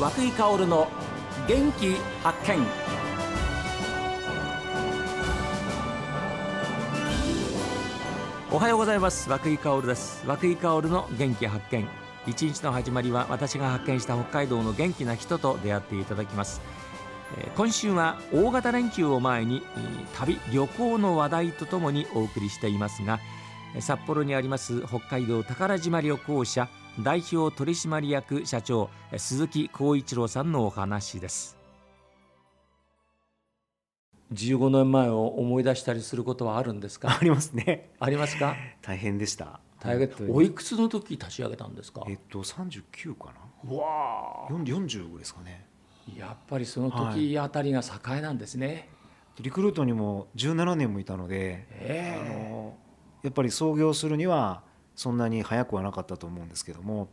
和久井薫の元気発見。おはようございます。和久井薫です。和久井薫の元気発見。一日の始まりは私が発見した北海道の元気な人と出会っていただきます。えー今週は大型連休を前に旅旅行の話題とともにお送りしていますが札幌にあります北海道宝島旅行者代表取締役社長えー鈴木浩一郎さんのお話です。15年前を思い出したりすることはあるんですか？ありますね。ありますか？大変でした。大変おいくつの時立ち上げたんですか？えっと三十九かな。うわ四四十ですかね。あやっぱりその時あたりが栄なんですね、リクルートにも十七年もいたので、えあのやっぱり創業するにはそんなに早くはなかったと思うんですけども、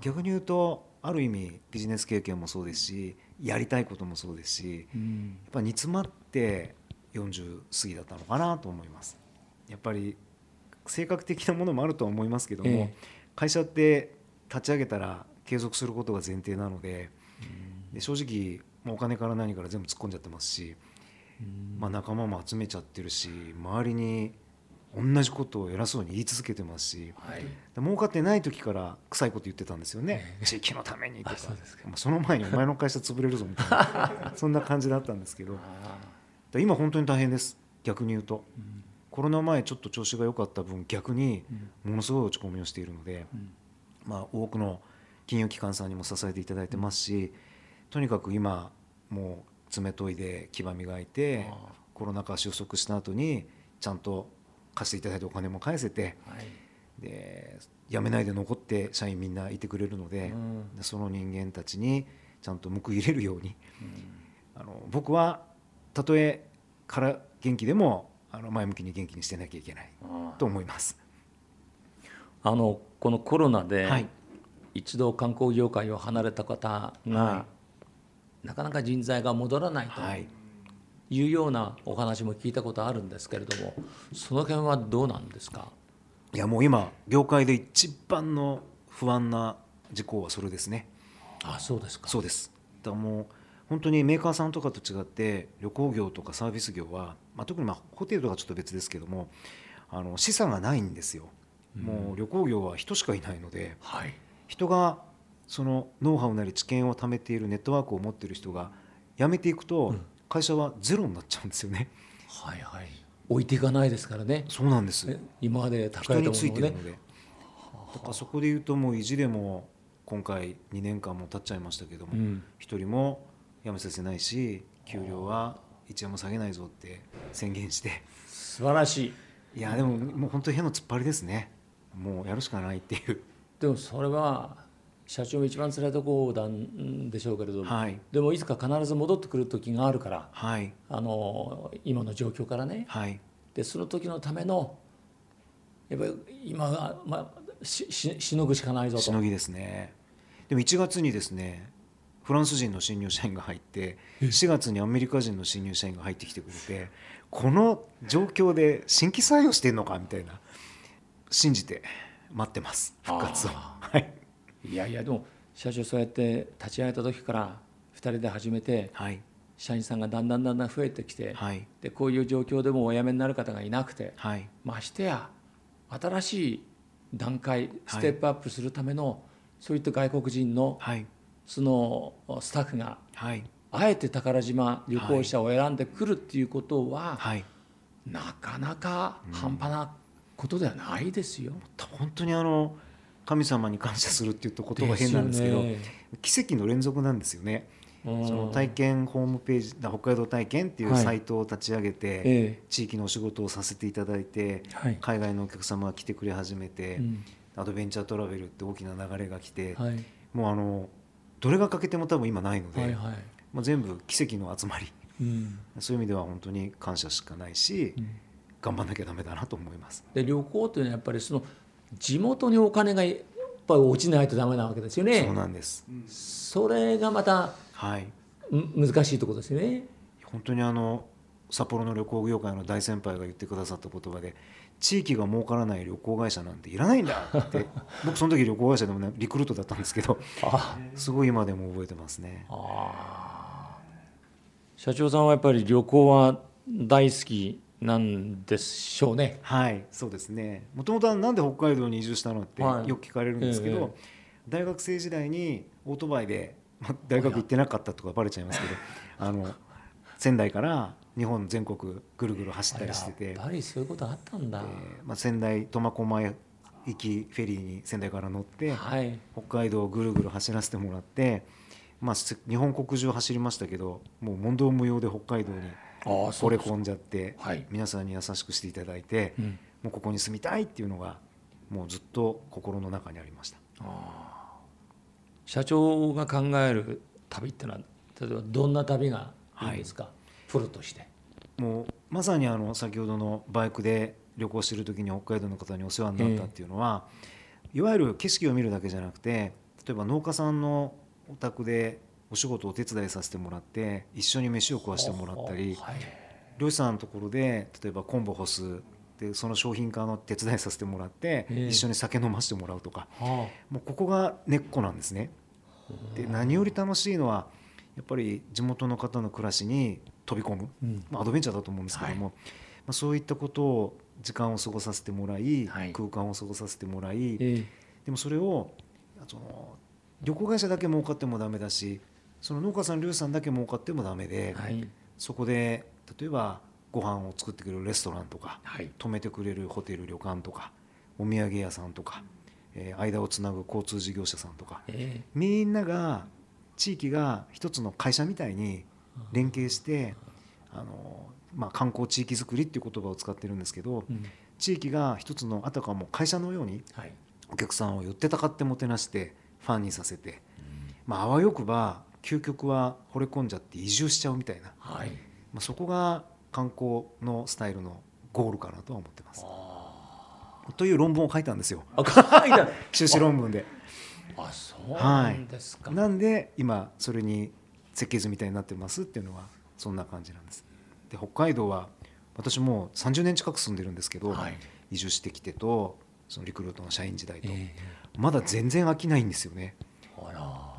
逆に言うとある意味ビジネス経験もそうですし、やりたいこともそうですし、うん。やっぱ煮詰まって40過ぎだったのかなと思います。やっぱり性格的なものもあるとは思いますけども、ええ。会社って立ち上げたら継続することが前提なのでで正直もうお金から何から全部突っ込んじゃってますし、まあ、仲間も集めちゃってるし周りに同じことを偉そうに言い続けてますしはい。儲かってない時から臭いこと言ってたんですよね。地域のためにとか。あその前にお前の会社潰れるぞみたいな。そんな感じだったんですけど。今本当に大変です。逆に言うと、コロナ前ちょっと調子が良かった分逆にものすごい落ち込みをしているので、まあ、多くの金融機関さんにも支えていただいてますし、とにかく今もう爪研いで牙磨いてコロナ禍収束した後にちゃんと貸していただいたお金も返せてはい。で辞めないで残って社員みんないてくれるので,、うん。でその人間たちにちゃんと報い入れるようにあの僕はたとえから元気でもあの前向きに元気にしてなきゃいけないあと思います。あのこのコロナで、はい。一度観光業界を離れた方が、はなかなか人材が戻らないと。はい、いうようなお話も聞いたことあるんですけれどもその辺はどうなんですか？いやもう今業界で一番の不安な事項はそれですね。あそうですかそうです。だからもう本当にメーカーさんとかと違って旅行業とかサービス業は、まあ、特にまあホテルとかちょっと別ですけどもあの資産がないんですよ。もう旅行業は人しかいないのではい人がそのノウハウなり知見を貯めているネットワークを持っている人が辞めていくと会社はゼロになっちゃうんですよね。はいはい。置いていかないですからね。そうなんです。え今まで高人いとについてる思うのねだからそこで言うともう意地でも今回2年間も経っちゃいましたけどもうん。一、人も辞めさせないし給料は1円も下げないぞって宣言して。素晴らしい。いやでももう本当に変の突っ張りですね。もうやるしかないっていう。でもそれは社長が一番辛いところなんでしょうけれども、はい。でもいつか必ず戻ってくる時があるから。はい。あの今の状況からね。はい。でその時のためのやっぱり今は、まあ、しししのぐしかないぞと。しのぎですね。でも1月にですねフランス人の新入社員が入って4月にアメリカ人の新入社員が入ってきてくれてこの状況で新規採用してんのかみたいな信じて待ってます復活を。あはいいやいやでも社長そうやって立ち上げた時から2人で始めてはい。社員さんがだんだんだんだん増えてきて、はい。でこういう状況でもお辞めになる方がいなくてはい。ましてや新しい段階ステップアップするための、そういった外国人のはい。そのスタッフがはい。あえて宝島旅行者を選んでくるっていうことは、はい。なかなか半端なことではないですよ。本当にあの神様に感謝するっていうと言葉変なんですけどね。奇跡の連続なんですよね。うん。その体験ホームページ北海道体験っていうはい。サイトを立ち上げて、ええ。地域のお仕事をさせていただいて、はい。海外のお客様が来てくれ始めて、うん。アドベンチャートラベルって大きな流れが来て、はい。もうあのどれが欠けても多分今ないので、はいはい。まあ、全部奇跡の集まり。うん。そういう意味では本当に感謝しかないし、うん。頑張んなきゃダメだなと思います。で旅行というのはやっぱりその地元にお金がやっぱり落ちないとダメなわけですよね。そうなんです、それがまたはい。ん難しいところですよね。本当にあの札幌の旅行業界の大先輩が言ってくださった言葉で地域が儲からない旅行会社なんていらないんだって 僕その時旅行会社でも、ね、リクルートだったんですけどすごい今でも覚えてますね。社長さんはやっぱり旅行は大好きなんでしょうね。はいそうですね。もともとなんで北海道に移住したのってよく聞かれるんですけど、はいええ、大学生時代にオートバイで、まあ、大学行ってなかったとかバレちゃいますけど あの仙台から日本全国ぐるぐる走ったりしててやっぱりそういうことあったんだ、えーまあ、仙台苫小牧行きフェリーに仙台から乗って、はい、北海道をぐるぐる走らせてもらって、まあ、日本国中走りましたけどもう問答無用で北海道に惚れ込んじゃって、はい、皆さんに優しくしていただいて、うん、もうここに住みたいっていうのがもうずっと心の中にありました。社長が考える旅っていうのは例えばどんな旅がいいですか、はい、プロとして。もうまさにあの先ほどのバイクで旅行してる時に北海道の方にお世話になったっていうのは、えー、いわゆる景色を見るだけじゃなくて例えば農家さんのお宅でお仕事をお手伝いさせてもらって一緒に飯を食わしてもらったり、はい、漁師さんのところで例えば昆布干すでその商品化の手伝いさせてもらって、えー、一緒に酒飲ませてもらうとか、もうここが根っこなんですね。で何より楽しいのはやっぱり地元の方の暮らしに飛び込む、うん、まあ、アドベンチャーだと思うんですけども、はい、まあ、そういったことを時間を過ごさせてもらい、はい、空間を過ごさせてもらい、えー、でもそれをその旅行会社だけ儲かってもダメだしその農家さん漁師さんだけ儲かってもダメで、はい、そこで例えばご飯を作ってくれるレストランとか、はい、泊めてくれるホテル旅館とかお土産屋さんとか、えー、間をつなぐ交通事業者さんとか、えー、みんなが地域が一つの会社みたいに連携してあの、まあ、観光地域づくりっていう言葉を使ってるんですけど、うん、地域が一つのあたかも会社のようにお客さんを寄ってたかってもてなしてファンにさせて、うん、まあ、あわよくば究極は惚れ込んじゃって移住しちゃうみたいな、はい、まあ、そこが観光のスタイルのゴールかなとは思ってます。という論文を書いたんですよ。修士論文で。あそうなんですか、はい、なんで今それに設計図みたいになってますっていうのはそんな感じなんです。で北海道は私も30年近く住んでるんですけど、はい、移住してきてとそのリクルートの社員時代と、えー、まだ全然飽きないんですよね。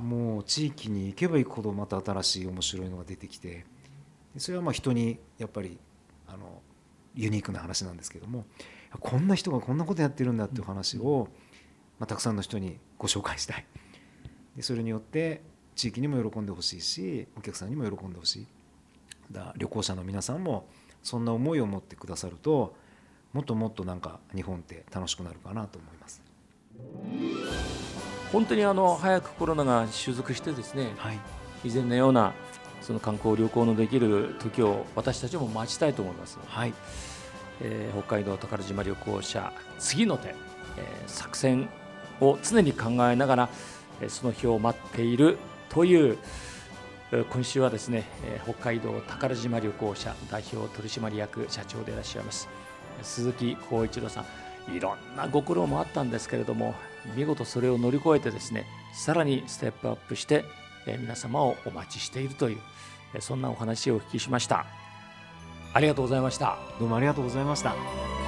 もう地域に行けば行くほどまた新しい面白いのが出てきてそれはまあ人にやっぱりあのユニークな話なんですけどもこんな人がこんなことやってるんだっていう話を、まあ、たくさんの人にご紹介したい。でそれによって地域にも喜んでほしいしお客さんにも喜んでほしい。だ旅行者の皆さんもそんな思いを持ってくださるともっともっとなんか日本って楽しくなるかなと思います。本当にあの早くコロナが収束してですね、はい、以前のようなその観光旅行のできる時を私たちも待ちたいと思います、はい。えー、北海道宝島旅行者次の手、えー、作戦を常に考えながらその日を待っているという今週はですね北海道宝島旅行者代表取締役社長でいらっしゃいます鈴木浩一郎さん。いろんなご苦労もあったんですけれども見事それを乗り越えてですねさらにステップアップして皆様をお待ちしているというそんなお話をお聞きしました。ありがとうございました。どうもありがとうございました。